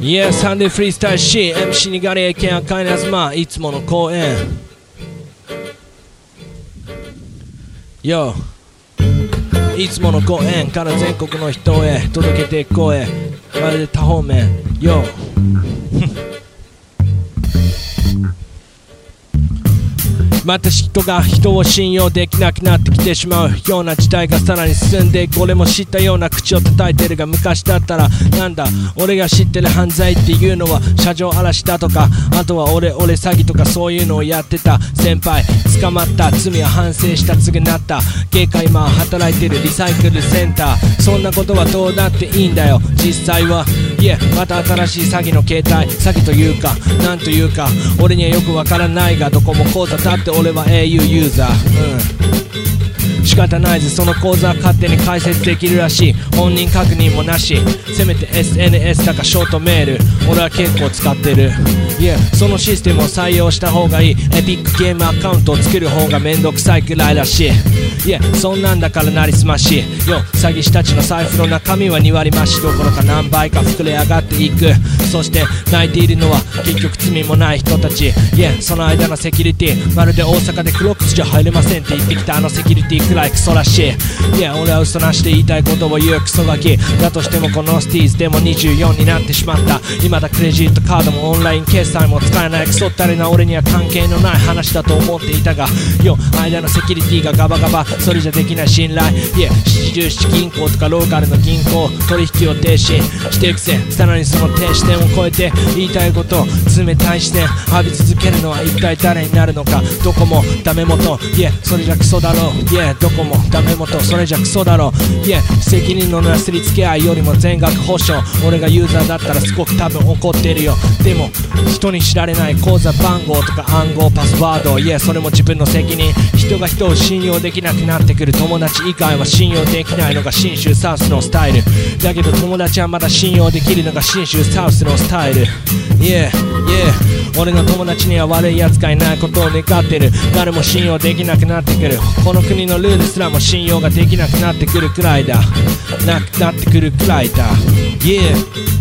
いや、サンデーフリースタイル C、MC にガリエケン赤いなずま、いつもの公演。よいつもの公演から全国の人へ届けていこうへ。まるで多方面。よまた人が人を信用できなくなってきてしまうような時代がさらに進んでいく。俺も知ったような口を叩いてるが昔だったらなんだ？俺が知ってる犯罪っていうのは車上荒らしだとかあとは俺俺詐欺とかそういうのをやってた先輩。捕まった罪は反省した償った。芸界今働いてるリサイクルセンター。そんなことはどうだっていいんだよ。実際はいえまた新しい詐欺の形態詐欺というかなんというか俺にはよくわからないがどこも口座立って俺は au ユーザー。うん。仕方ないぜその口座は勝手に解説できるらしい。本人確認もなし。せめて SNS だかショートメール。俺は結構使ってる。いやそのシステムを採用した方がいい。エピックゲームアカウントを作る方がめんどくさいくらいらしい。いやそんなんだからなりすまし。よ詐欺師たちの財布の中身は2割増し。どころか何倍か膨れ上がっていく。そして泣いているのは結局罪もない人たち。いやその間のセキュリティ。まるで大阪でクロックスじゃ入れませんって言ってきたあのセキュリティくらいクソらしい。いや俺は嘘なしで言いたいことを言うクソガキ。だとしてもこのスティーズでも24になってしまった。未だクレジットカードもオンライン決済も使えないクソったれな俺には関係のない話だと思っていたが。よ間のセキュリティがガバガバそれじゃできない信頼。いや七十七銀行とかローカルの銀行。取引を停止。していくぜ。さらにその停止点を超えて言いたいこと冷たい視点。浴び続けるのは一体誰になるのか。どこもダメ元。いやそれじゃクソだろう。いやどこもダメ元。それじゃクソだろう。いや責任のなすりつけ合いよりも全額保証。俺がユーザーだったらすごく多分怒ってるよ。でも人に知られない口座番号とか暗号パスワード。いやそれも自分の責任。人が人を信用できなくなってくる友達以外は信用できないのが信州サウスのスタイル。だけど友達はまだ信用できるのが信州サウスのスタイル。Yeah, yeah 俺の友達には悪い奴がいないことを願ってる。誰も信用できなくなってくる。この国のルールすらも信用ができなくなってくるくらいだ。なくなってくるくらいだ。Yeah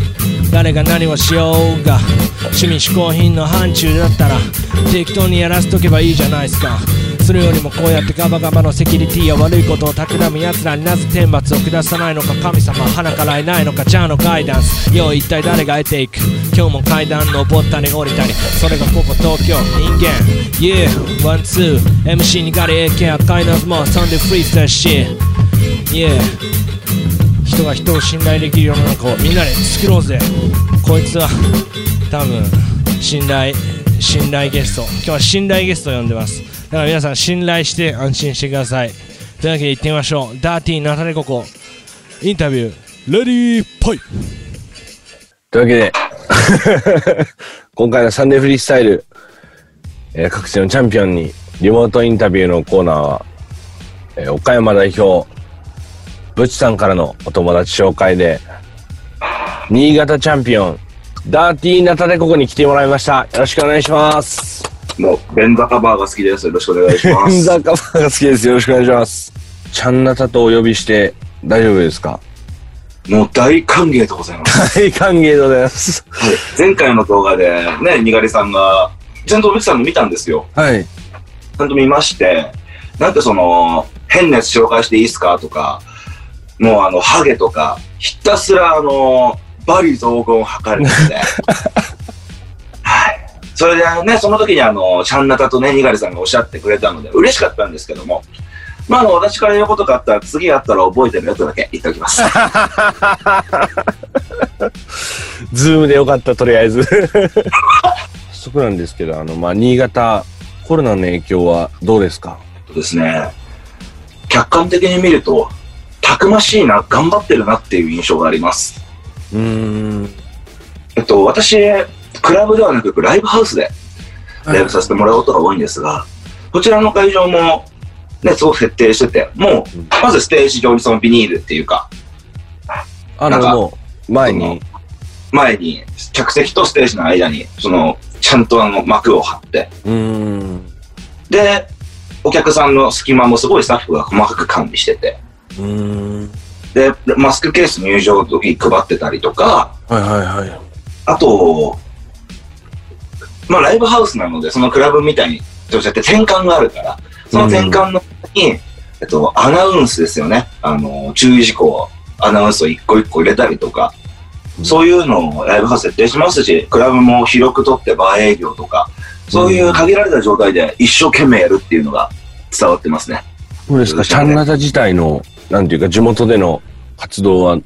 誰が何をしようが趣味嗜好品の範疇だったら適当にやらせとけばいいじゃないすか。それよりもこうやってガバガバのセキュリティや悪いことを企む奴らになぜ天罰を下さないのか神様は鼻からいないのかじゃあのガイダンス。よう一体誰が得ていく？今日も階段登ったり降りたり。それがここ東京。人間。Yeah, one, two MC にガリ AK 赤いナズもサンデーフリースタイル shit Yeah 人が人を信頼できる世の中をみんなで作ろうぜ。こいつは多分信頼信頼ゲスト。今日は信頼ゲストを呼んでます。から皆さん信頼して安心してください。というわけで行ってみましょう。ダーティーナタレココインタビュー。レディーポイ。というわけで、今回のサンデーフリースタイル、えー各地のチャンピオンにリモートインタビューのコーナーは、えー岡山代表、ブチさんからのお友達紹介で、新潟チャンピオン、ダーティーナタデココに来てもらいました。よろしくお願いします。もう、ベンザカバーが好きです。よろしくお願いしまペンす。ザカバーが好きです。よろしくお願いします。チャンナタとお呼びして大丈夫ですか？もう大歓迎でございます。大歓迎でございます。はい前回の動画で、ね、にがりさんが、ちゃんとブチさんの見たんですよ。はい。ちゃんと見まして、なんかその、変なやつ紹介していいっすか？とか、もうあの、ハゲとか、ひたすらあの、バリ雑言を吐かれてて。はい。それでね、その時にあの、チャンナタとね、にがりさんがおっしゃってくれたので、嬉しかったんですけども、まあ、あの、私から言うことがあったら、次あったら覚えてるやつだけ言っておきます。ズームでよかった、とりあえず。早速なんですけど、あの、まあ、新潟、コロナの影響はどうですか？ですね、客観的に見ると、たくましいな、頑張ってるなっていう印象があります。うーん。えっと、私、クラブではなく、ライブハウスでライブさせてもらうことが多いんですが、こちらの会場も、ね、すごく設定してて、もう、まずステージ上にそのビニールっていうか、あの、なんかもう、前に、前に、客席とステージの間に、その、ちゃんとあの幕を張って、うーん。で、お客さんの隙間もすごいスタッフが細かく管理してて。で、マスクケース入場の時に配ってたりとか、はいはいはい。あと、まあライブハウスなので、そのクラブみたいに、そうやって転換があるから、その転換の時に、えっと、アナウンスですよね。あの、注意事項、アナウンスを一個一個入れたりとか、そういうのをライブハウス設定しますし、クラブも広く取ってバー営業とか、そういう限られた状態で一生懸命やるっていうのが伝わってますね。そうですか、チャンナタ自体の、なんていうか、地元での活動は、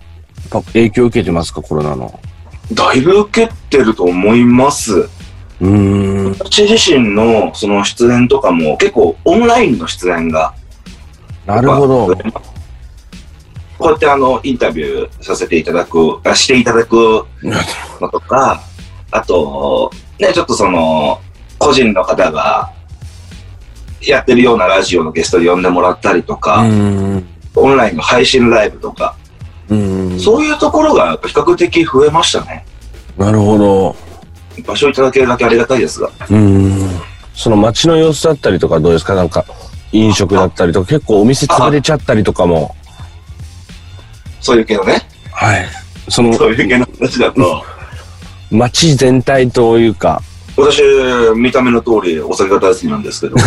影響を受けてますか、コロナの。だいぶ受けてると思います。うーん。私自身のその出演とかも結構オンラインの出演がなるほど。こうやってあの、インタビューさせていただく、あしていただくのとか、あと、ね、ちょっとその、個人の方が、やってるようなラジオのゲストで呼んでもらったりとうか。オンラインの配信ライブとか、うーん。そういうところが比較的増えましたね。なるほど。場所いただけるだけありがたいですが。うーん。その街の様子だったりとかどうですか？なんか、飲食だったりとか、結構お店潰れちゃったりとかも。そういう系のね、はい。その、そういう系の話だと、街全体というか、私、見た目の通りお酒が大好きなんですけど、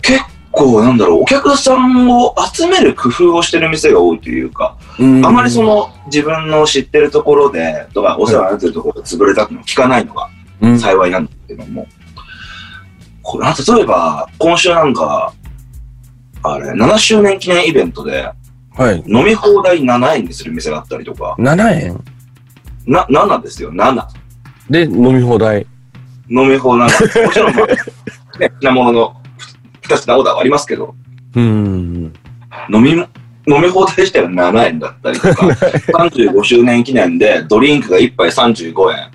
結構なんだろう、お客さんを集める工夫をしてる店が多いというか、ああまりそ、の自分の知ってるところで、とかお世話になってるところが潰れたっていうのを聞かないのがうん、幸いなんですけども、これ例えば、今週なんか、あれ、7周年記念イベントで、はい。飲み放題7円にする店があったりとか、7円？な、7ですよ、7。で、飲み放題？飲み放題。もちろん、まあ、ね、品物の二つなオーダーはありますけど、うーん。飲み、飲み放題自体は7円だったりとか、35周年記念でドリンクが1杯35円、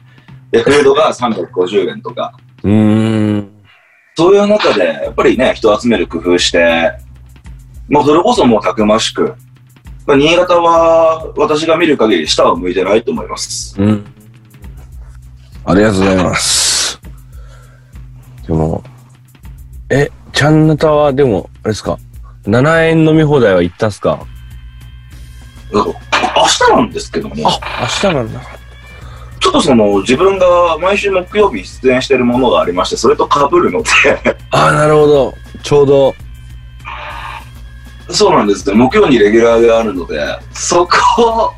で、フードが350円とか、うーん。そういう中で、やっぱりね、人を集める工夫して、まあ、それこそもうたくましく、まあ、新潟は私が見る限り下を向いてないと思います。うん。ありがとうございます。でも、え、チャンナタはでも、あれですか？?7 円飲み放題は行ったっすか？明日なんですけども、あ、明日なんだ。ちょっとその自分が毎週木曜日出演してるものがありまして、それと被るので、あ、なるほど。ちょうど。そうなんですね。木曜にレギュラーがあるので、そこ、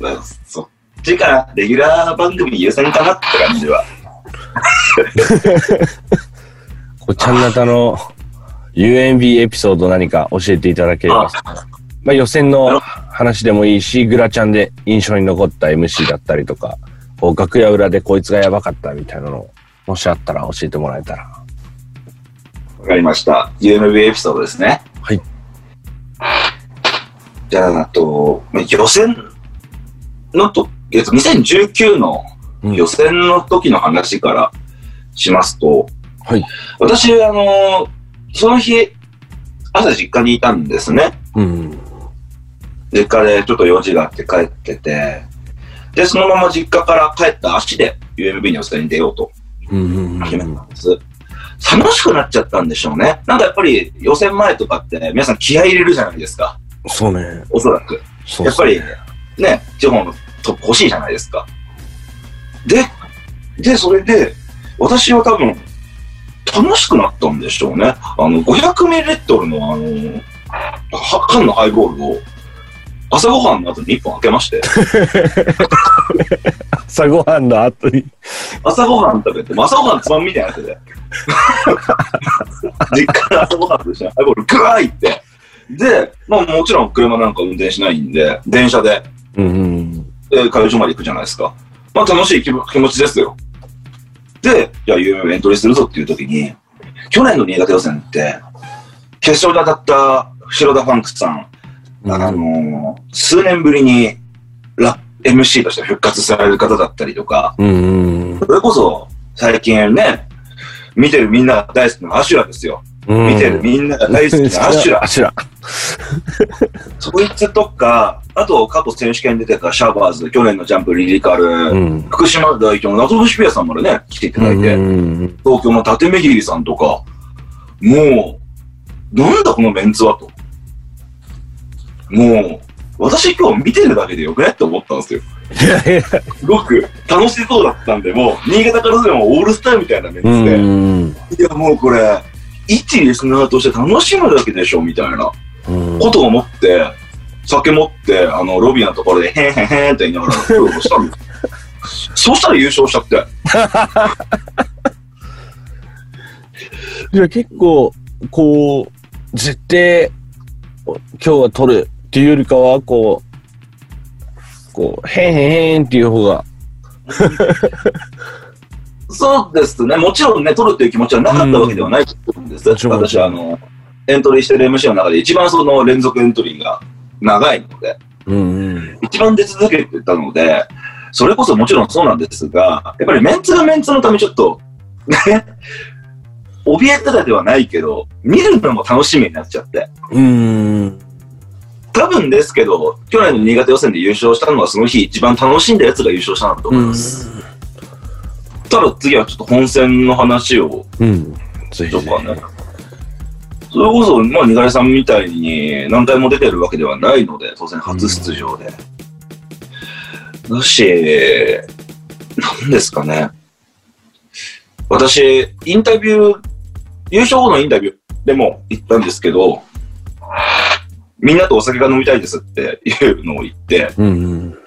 まあそっちかな。レギュラー番組優先かなって感じは。こうチャンナタの UMB エピソード何か教えていただければ。まあ予選の話でもいいし、グラちゃんで印象に残った MC だったりとか、こう楽屋裏でこいつがやばかったみたいなのもしあったら教えてもらえたら。わかりました。UMB エピソードですね。はい。じゃあ、あと、まあ予選のと、えっと、2019のうん予選の時の話からしますと、はい。私、あの、その日、朝実家にいたんですね。うん。実家でちょっと用事があって帰ってて、で、そのまま実家から帰った足で UMB の予選に出ようとうん。決めたんです。楽しくなっちゃったんでしょうね。なんかやっぱり予選前とかって皆さん気合い入れるじゃないですか。そうね。おそらく。そうやっぱりね、地方のトップ欲しいじゃないですか。で、で、それで、私は多分、楽しくなったんでしょうね。あの、500ml のあの、は缶のハイボールを、朝ごはんの後に1本開けまして、朝ごはんの後に。朝ごはん食べて、朝ごはんつまみみたいなやつで、実家で朝ごはんとして、ハイボールグワーいって、で、まあもちろん車なんか運転しないんで、電車で、うん。で、会場まで行くじゃないですか。まあ楽しい気気持ちですよ。で、じゃあ UMM エントリーするぞっていう時に、去年の新潟予選って、決勝で当たった白田ファンクスさん、あのー数年ぶりにラ MC として復活される方だったりとか、うん。それこそ最近ね、見てるみんなが大好きなアシュラですよ。うん。見てるみんなが大好きなアシュラア。シュラ。そいつとか、あと過去選手権に出てたシャバーズ、去年のジャンプリリカル、うん。福島代表の謎節ピアさんまでね、来ていただいて、うん。東京の立目切さんとか、もう、なんだこのメンツはと。もう、私今日見てるだけでよくねって思ったんですよ。いやいや。すごく楽しそうだったんで、もう、新潟からすればオールスターみたいなメンツうで、ん。いや、もうこれ、一リスナーとして楽しむだけでしょ、みたいなうんことを思って、酒持って、あの、ロビーのところで、へんへんへんって言いながら、プロをしたんです。そしたら優勝しちゃって。じゃあ結構、こう、絶対、今日は取るっていうよりかは、こう、こう、へんへんへんっていう方が、そうですね。もちろんね、取るっていう気持ちはなかったわけではないと思うんです。もちろん私は、あの、エントリーしてる MC の中で一番その連続エントリーが長いので、うんうん。一番出続けてたので、それこそもちろんそうなんですが、やっぱりメンツがメンツのためちょっと、ね、怯えてたではないけど、見るのも楽しみになっちゃって。うん。多分ですけど、去年の新潟予選で優勝したのはその日一番楽しんだやつが優勝したんだと思います。ただ次はちょっと本戦の話をうん。ぜひとかね。それこそ、まあ、にがりさんみたいに何回も出てるわけではないので、当然初出場で。だし、なんですかね。私、インタビュー、優勝後のインタビューでも言ったんですけど、みんなとお酒が飲みたいですっていうのを言って、うんうん。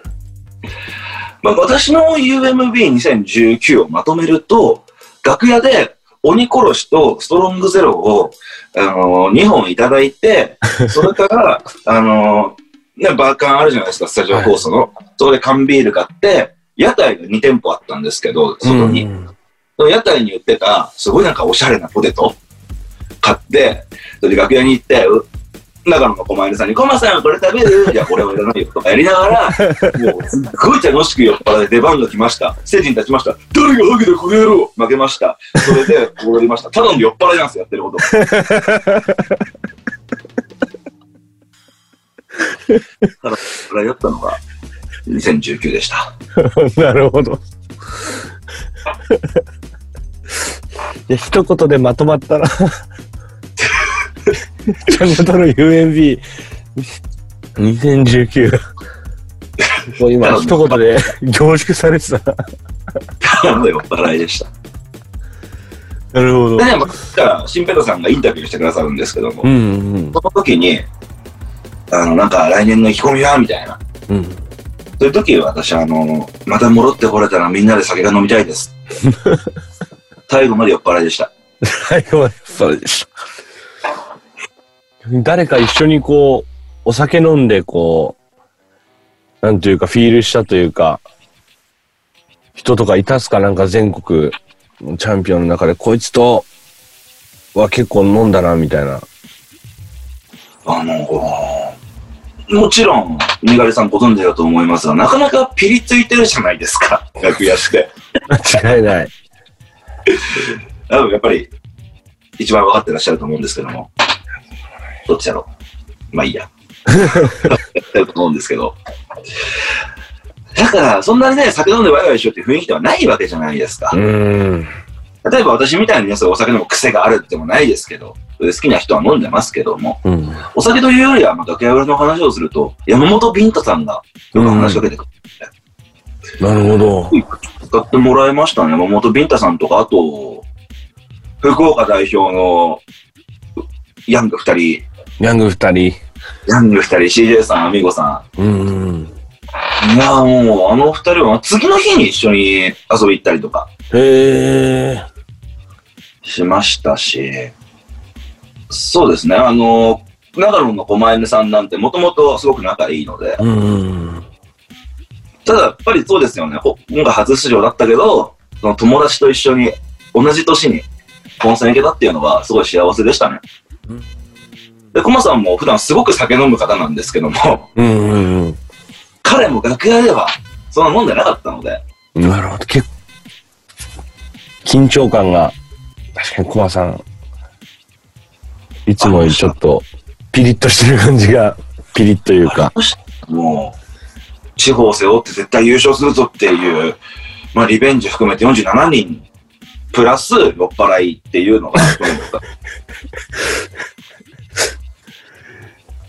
まあ、私の UMB2019 をまとめると、楽屋で鬼殺しとストロングゼロを、あの2本いただいて、それから、あのね、バーカンあるじゃないですか、スタジオ放送の。そこで缶ビール買って、屋台が2店舗あったんですけど、外に。その屋台に売ってた、すごいなんかおしゃれなポテト買って、それで楽屋に行って、う長野の狛犬さんに、コマさんこれ食べるいや、これはいらないよとかやりながら、もうすっごい楽しく酔っ払って出番が来ました。ステージに立ちました。誰がハゲだこの野郎負けました。それで踊りました。ただの酔っ払いなんですよ、やってること。ただ、それやったのが2019でした。なるほど。いや、一言でまとまったら、ちゃんとの UMB2019。もう今、一言で凝縮されてた。ただの酔っ払いでした。なるほどで、ね、まあ、新ペタさんがインタビューしてくださるんですけども、うんうんその時に、あの、なんか来年の意気込みはみたいな。うん。そういう時私、あの、また戻ってこれたらみんなで酒が飲みたいです。最後まで酔っ払いでした。最後はそれでした。誰か一緒にこう、お酒飲んでこう、なんというかフィールしたというか、人とかいたっすか？なんか全国のチャンピオンの中で、こいつとは結構飲んだな、みたいな。あの、もちろん、にがりさんご存知だと思いますが、なかなかピリついてるじゃないですか。楽屋して。間違いない。多分やっぱり、一番分かってらっしゃると思うんですけども。どっちだろ？う。まあいいや。やってると思うんですけど。だから、そんなにね、酒飲んでワイワイしようっていう雰囲気ではないわけじゃないですか。例えば私みたいにね、そういうお酒飲む癖があるってもないですけど、好きな人は飲んでますけども、うん。お酒というよりは、まあ、楽屋裏の話をすると、山本ビンタさんがよく話しかけてくる。なるほど。使ってもらいましたね。山本ビンタさんとか、あと、福岡代表のヤング二人、ヤング二人。ヤング二人、CJ さん、アミゴさうんうん。ん。いや、もう、あの二人は次の日に一緒に遊び行ったりとかへえ。しましたし、そうですね、あの、長野の狛犬さんなんてもともとすごく仲いいので、うんうん。ただやっぱりそうですよね、ほ今回初出場だったけど、その友達と一緒に同じ年に本戦行けたっていうのはすごい幸せでしたね。うんで、コマさんも普段すごく酒飲む方なんですけども、うんうんうん。彼も楽屋ではそんな飲んでなかったので、なるほど。結構、緊張感が、確かにコマさん、いつもよりちょっと、ピリッとしてる感じが、ピリッというか。もう、地方を背負って絶対優勝するぞっていう、まあリベンジ含めて47人、プラス酔っ払いっていうのが、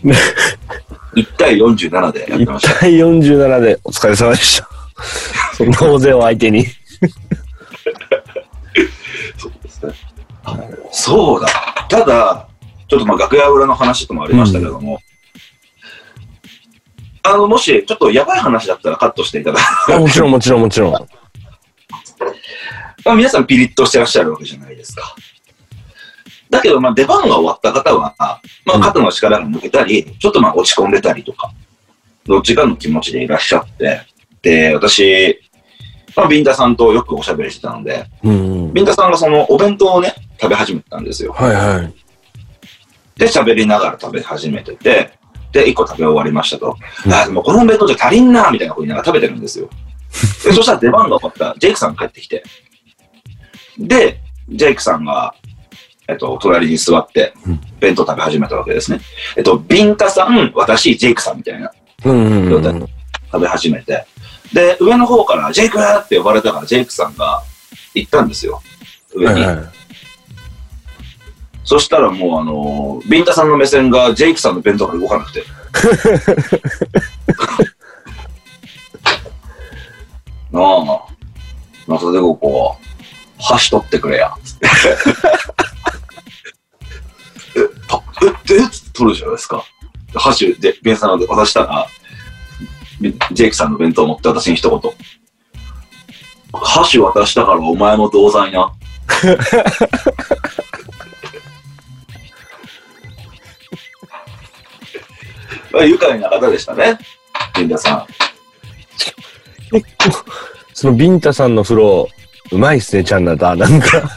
1対47でやってま1した。対47でお疲れ様でした。そんな大勢を相手に。そうですね。あそうだ。ただ、ちょっとまあ楽屋裏の話ともありましたけども、あの、もし、ちょっとやばい話だったらカットしていただく。もちろんもちろんもちろん。まあ、皆さんピリッとしてらっしゃるわけじゃないですか。だけど、まあ、出番が終わった方は、まあ、肩の力が抜けたり、ちょっとまあ、落ち込んでたりとか、どっちかの気持ちでいらっしゃって、で、私、まあ、ビンタさんとよくおしゃべりしてたので、うんうん。ビンタさんがそのお弁当をね、食べ始めたんですよ。はいはい。で、喋りながら食べ始めてて、で、一個食べ終わりましたと。あ、でもこのお弁当じゃ足りんな、みたいなこと言いながら食べてるんですよ。で、そしたら出番が終わったジェイクさんが帰ってきて。で、ジェイクさんが、えっと、隣に座ってうん、弁当食べ始めたわけですね。えっと、ビンタさん、私、ジェイクさんみたいな、うんうんうん。食べ始めて。で、上の方から、ジェイクって呼ばれたから、ジェイクさんが行ったんですよ。上に。はいはい。そしたらもうあのビンタさんの目線がジェイクさんの弁当から動かなくて。なあ、ナタデココ、箸取ってくれや。つってた、え、え、つって取るじゃないですか。箸で、ビンタさんの渡したら、ビジェイクさんの弁当を持って私に一言。箸渡したからお前も同罪な。まあ、愉快な方でしたね。ビンタさん。結構、そのビンタさんの風呂、うまいっすね、ちゃんなた。なんか、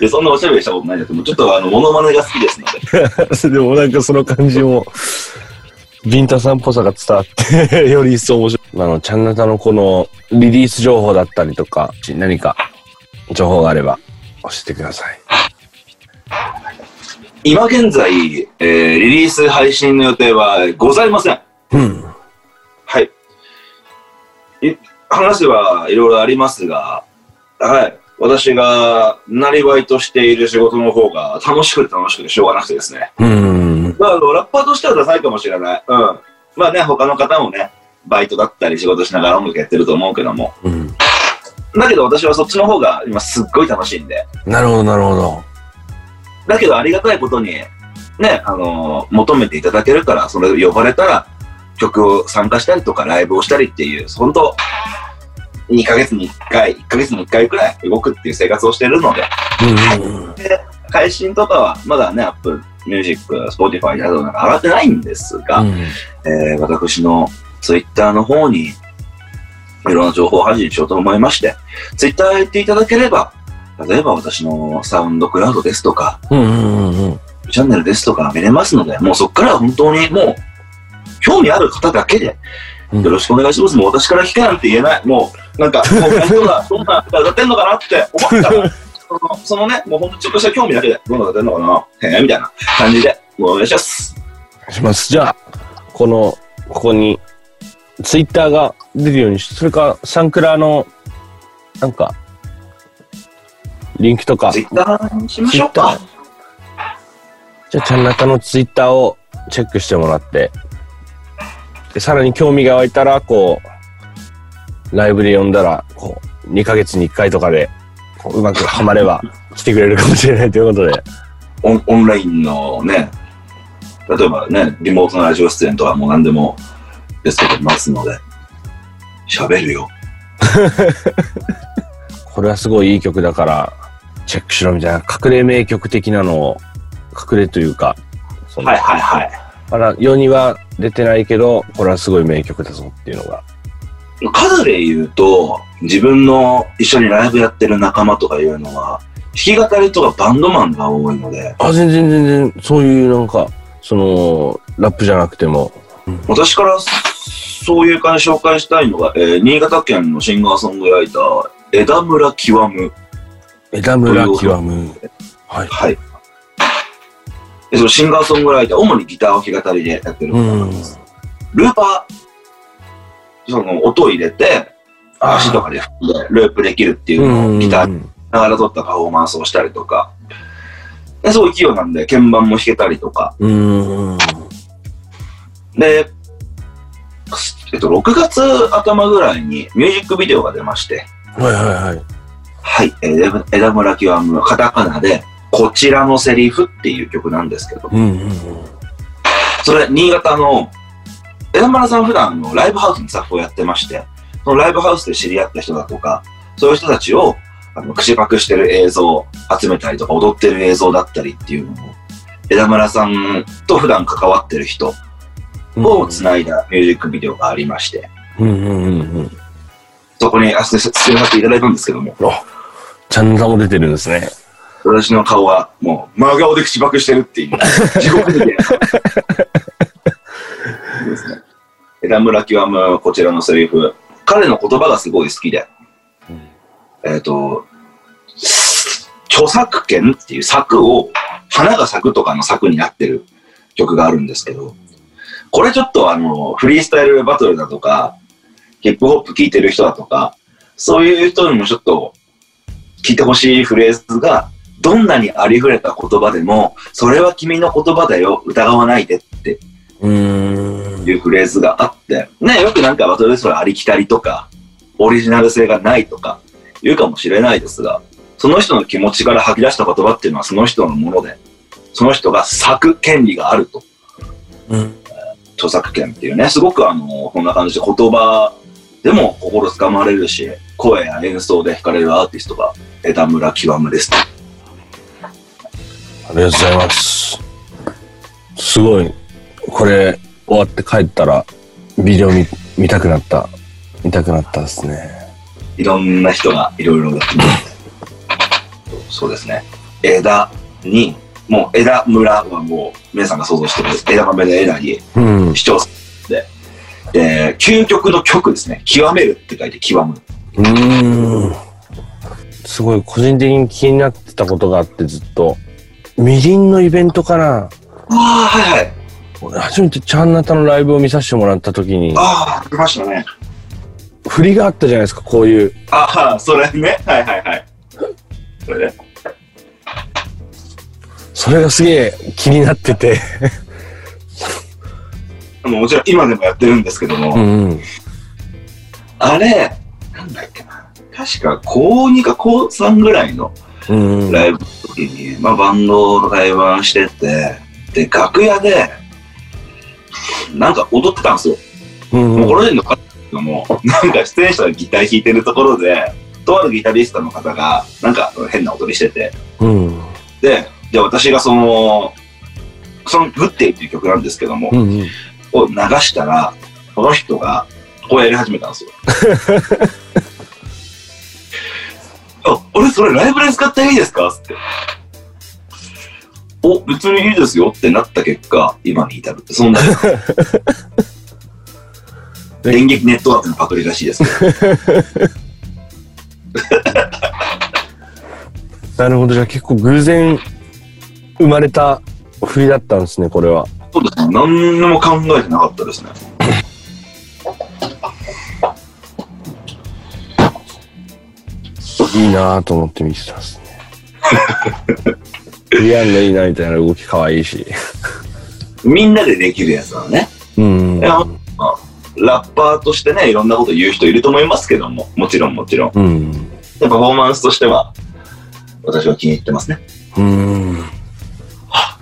いや、そんなおしゃべりしたことないんだけど、ちょっとあの、モノマネが好きですので。でもなんかその感じも、ビンタさんっぽさが伝わって、より一層面白い。あの、ちゃんなたのこの、リリース情報だったりとか、何か、情報があれば、教えてください。今現在、えーリリース配信の予定はございません。うん。はい。い話はいろいろありますが、はい。私が、なりわいとしている仕事の方が楽しくて楽しくてしょうがなくてですね。うん。まあ、あの、ラッパーとしてはダサいかもしれない。うん。まあね、他の方もね、バイトだったり仕事しながら音楽やってると思うけども。うん。だけど私はそっちの方が今すっごい楽しいんで。なるほど、なるほど。だけどありがたいことに、ね、あのー求めていただけるから、それ呼ばれたら、曲を参加したりとか、ライブをしたりっていう、本当2ヶ月に1回、1ヶ月に1回くらい動くっていう生活をしてるので、うん。配信とかはまだね、Apple Music、Spotify などなんか上がってないんですが、うん。えー私の Twitter の方に、いろんな情報を発信しようと思いまして、Twitter やっていただければ、例えば私のサウンドクラウドですとか、うん。うん。うん。チャンネルですとか見れますので、もうそこからは本当にもう、興味ある方だけで、うんよろしくお願いします。もう私から聞けなんて言えない。もう、なんか、もう本当だ、どんな歌歌ってんのかなって思ったら、そのそのね、もう本当ちょっとした興味だけで、どんな歌ってんのかなへえ、みたいな感じで、お願いします。お願いします。じゃあ、この、ここに、ツイッターが出るようにし、それか、サンクラの、なんか、リンクとか、Twitter にしましょうか。じゃあ、ちゃんなかのツイッターをチェックしてもらって、で、さらに興味が湧いたら、こう、ライブで呼んだら、こう、2ヶ月に1回とかで、こううまくハマれば、来てくれるかもしれないということで、オンオンラインのね、例えばね、リモートのラジオ出演とかもう何でもですけどますので、喋るよ。これはすごいいい曲だから、チェックしろみたいな、隠れ名曲的なのを、隠れというか、はいはいはい。まだ世には出てないけど、これはすごい名曲だぞっていうのが。数で言うと、自分の一緒にライブやってる仲間とかいうのは、弾き語りとかバンドマンが多いので、あ、全然全然、そういうなんか、その、ラップじゃなくても、私からそういう感じ紹介したいのが、えー新潟県のシンガーソングライター、枝村極む。枝村極む。はい。はい。でそのシンガーソングライター、主にギターを弾き語りでやってる方なんです。ルーパー、その音を入れて、足とかででループできるっていうのをギターながら撮ったパフォーマンスをしたりとか、ですごい器用なんで、鍵盤も弾けたりとか、うん。で、えっと、6月頭ぐらいにミュージックビデオが出まして、はいはいはい。はい、えー枝村極のカタカナで、こちらのセリフっていう曲なんですけど、うんうんうん。それ、新潟の、枝村さん普段あのライブハウスのスタッフをやってまして、そのライブハウスで知り合った人だとか、そういう人たちを、あの、口パクしてる映像を集めたりとか、踊ってる映像だったりっていうのを、枝村さんと普段関わってる人を繋いだミュージックビデオがありまして、うんうんうんうん。そこにあ出演させていただいたんですけども、あ、チャンネルも出てるんですね。私の顔はもう真顔で口パクしてるっていう、地獄みたいな。枝村極むこちらのセリフ、彼の言葉がすごい好きで、えっ、と、著作権っていう作を、花が咲くとかの作になってる曲があるんですけど、これちょっとあの、フリースタイルバトルだとか、ヒップホップ聴いてる人だとか、そういう人にもちょっと聞いてほしいフレーズが、どんなにありふれた言葉でも、それは君の言葉だよ、疑わないでってうーん。いうフレーズがあって、ね、よくなんかバトルでそれありきたりとか、オリジナル性がないとか言うかもしれないですが、その人の気持ちから吐き出した言葉っていうのはその人のもので、その人が咲く権利があると。うん著作権っていうね、すごくあの、こんな感じで言葉でも心つかまれるし、声や演奏で惹かれるアーティストが枝村極です。ありがとうございます。すごい。これ、終わって帰ったら、ビデオ見、見たくなった。見たくなったですね。いろんな人がいろいろ。そうですね。枝に、もう枝村はもう皆さんが想像してる枝豆の枝にうん。市町村で、で、究極の極ですね。極めるって書いて極む。うーん。すごい、個人的に気になってたことがあって、ずっと。みりんのイベントかなああ、はいはい。俺初めてチャンナタのライブを見させてもらった時に、ああ、来ましたね。振りがあったじゃないですか、こういう。ああ、それね。はいはいはい。それね。それがすげえ気になってて。あのもちろん今でもやってるんですけども、うん。あれ、なんだっけな。確か高2か高3ぐらいのうん。ライブの時に、まあバンドの会話してて、で、楽屋で、なんか踊ってたんですよ。うん。もうこの辺の方も、なんか出演者がギター弾いてるところで、とあるギタリストの方が、なんか変な踊りしてて、うん。で、で、私がその、その、グッテイっていう曲なんですけども、うん。うん。を流したら、この人が、こうやり始めたんですよ。あ、俺それライブで使っていいですか？つって。お、別にいいですよってなった結果、今に至るって、そんな。電撃ネットワークのパクリらしいですけど。なるほど。じゃあ結構偶然生まれた振りだったんですね、これは。そうですね。何にも考えてなかったですね。いいなぁと思って見てたんですね。リアンのいいなみたいな動き可愛いし。みんなでできるやつなのね。うんラッパーとしてね、いろんなこと言う人いると思いますけども、もちろんもちろん。うん。でパフォーマンスとしては、私は気に入ってますね。うん。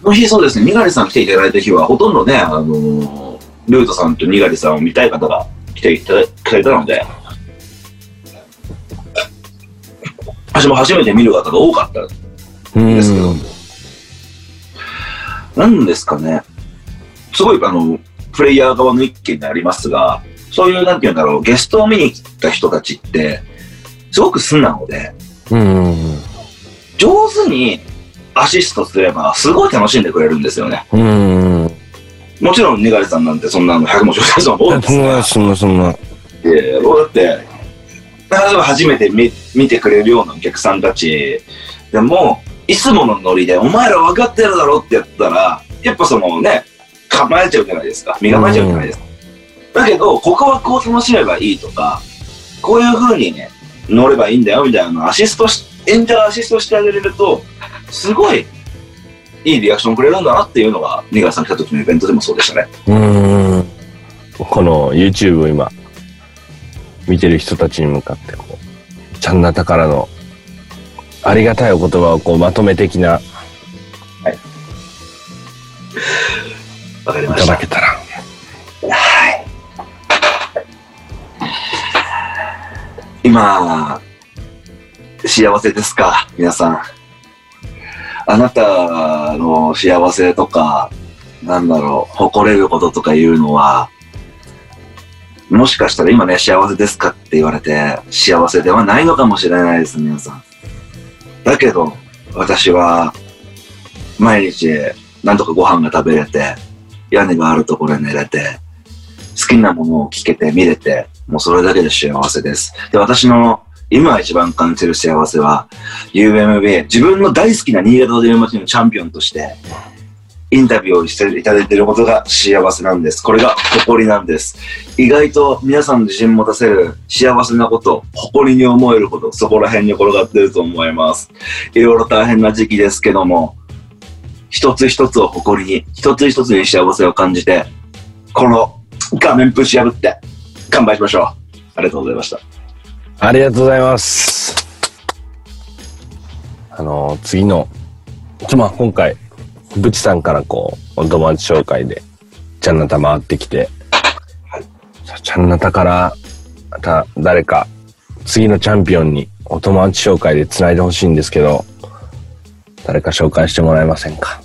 この日そうですね、にがりさん来ていただいた日は、ほとんどね、あのールートさんとにがりさんを見たい方が来ていただくれたので、私も初めて見る方が多かったうんですけど、なんですかね、すごいあの、プレイヤー側の意見になりますが、そういう、なんていうんだろう、ゲストを見に来た人たちって、すごく素直で、うん。上手にアシストすれば、すごい楽しんでくれるんですよね。うん。もちろん、にがりさんなんてそんなの100も承知の多いんですがそんな、、そんな、そんな。えー僕だって、例えば初めて見見てくれるようなお客さんたちでも、いつものノリで、お前ら分かってるだろってやったら、やっぱそのね、構えちゃうじゃないですか。身構えちゃうじゃないですか。だけど、ここはこう楽しめばいいとか、こういう風にね、乗ればいいんだよみたいなアシストし、演者がアシストしてあげれると、すごいいいリアクションくれるんだなっていうのが、ニガさん来た時のイベントでもそうでしたね。うん。この YouTube を今、見てる人たちに向かって、こう、ちゃんなたからの、ありがたいお言葉をこうまとめ的な、いわかりました。ただけたら。はい。今、幸せですか？皆さん。あなたの幸せとか、なんだろう、誇れることとかいうのは、もしかしたら今ね、幸せですかって言われて、幸せではないのかもしれないです、皆さん。だけど、私は、毎日、なんとかご飯が食べれて、屋根があるところに寝れて、好きなものを聞けて見れて、もうそれだけで幸せです。で、私の今一番感じる幸せは、UMB、自分の大好きな新潟という街のチャンピオンとして、インタビューをしていただいていることが幸せなんです。これが誇りなんです。意外と皆さんの自信持たせる幸せなこと、誇りに思えること、そこら辺に転がってると思います。いろいろ大変な時期ですけども、一つ一つを誇りに、一つ一つに幸せを感じて、この画面プッシュ破って、乾杯しましょう。ありがとうございました。ありがとうございます。あの、次の、ちょ、まあ、今回、ブチさんからこう、お友達紹介で、ちゃんなた回ってきて、さちゃんなたから、また誰か、次のチャンピオンにお友達紹介で繋いでほしいんですけど、誰か紹介してもらえませんか？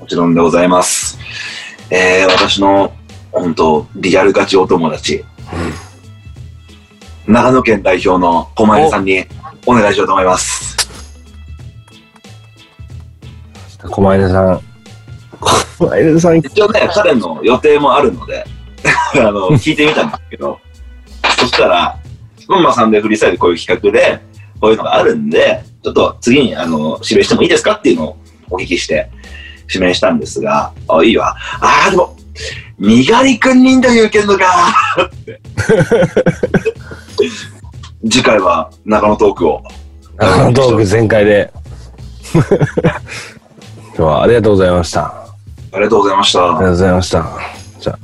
もちろんでございます。えー、私の、本当リアルガチお友達、長野県代表の狛江さんにお願いしようと思います。狛江さん。狛江さん、一応ね、彼の予定もあるので、あの、聞いてみたんですけど、そしたら、まあ、サンデーフリースタイルこういう企画で、こういうのがあるんで、ちょっと次に、あの、指名してもいいですかっていうのをお聞きして、指名したんですが、あ、いいわ。ああ、でも、にがりくんにインタビュー受けんのかって。次回は中野トークを。長野トーク全開で。今日はありがとうございました。ありがとうございました。ありがとうございました。じゃあ、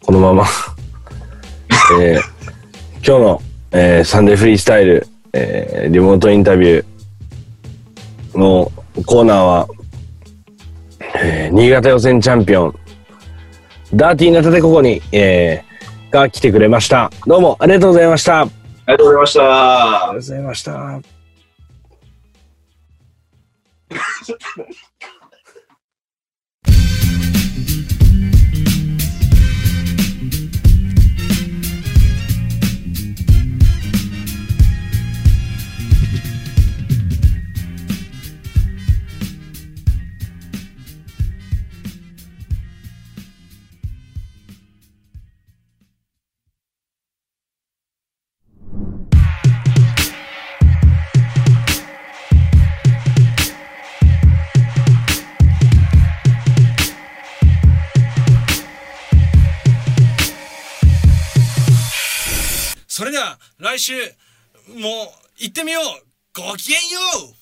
このまま、えー今日の、えーサンデーフリースタイル、えーリモートインタビューのコーナーは、えー新潟予選チャンピオン、ダーティーナタテココに、えーが来てくれました。どうもありがとうございました。ありありがとうございました。がとうございました。来週もう行ってみよう。ごきげんよう。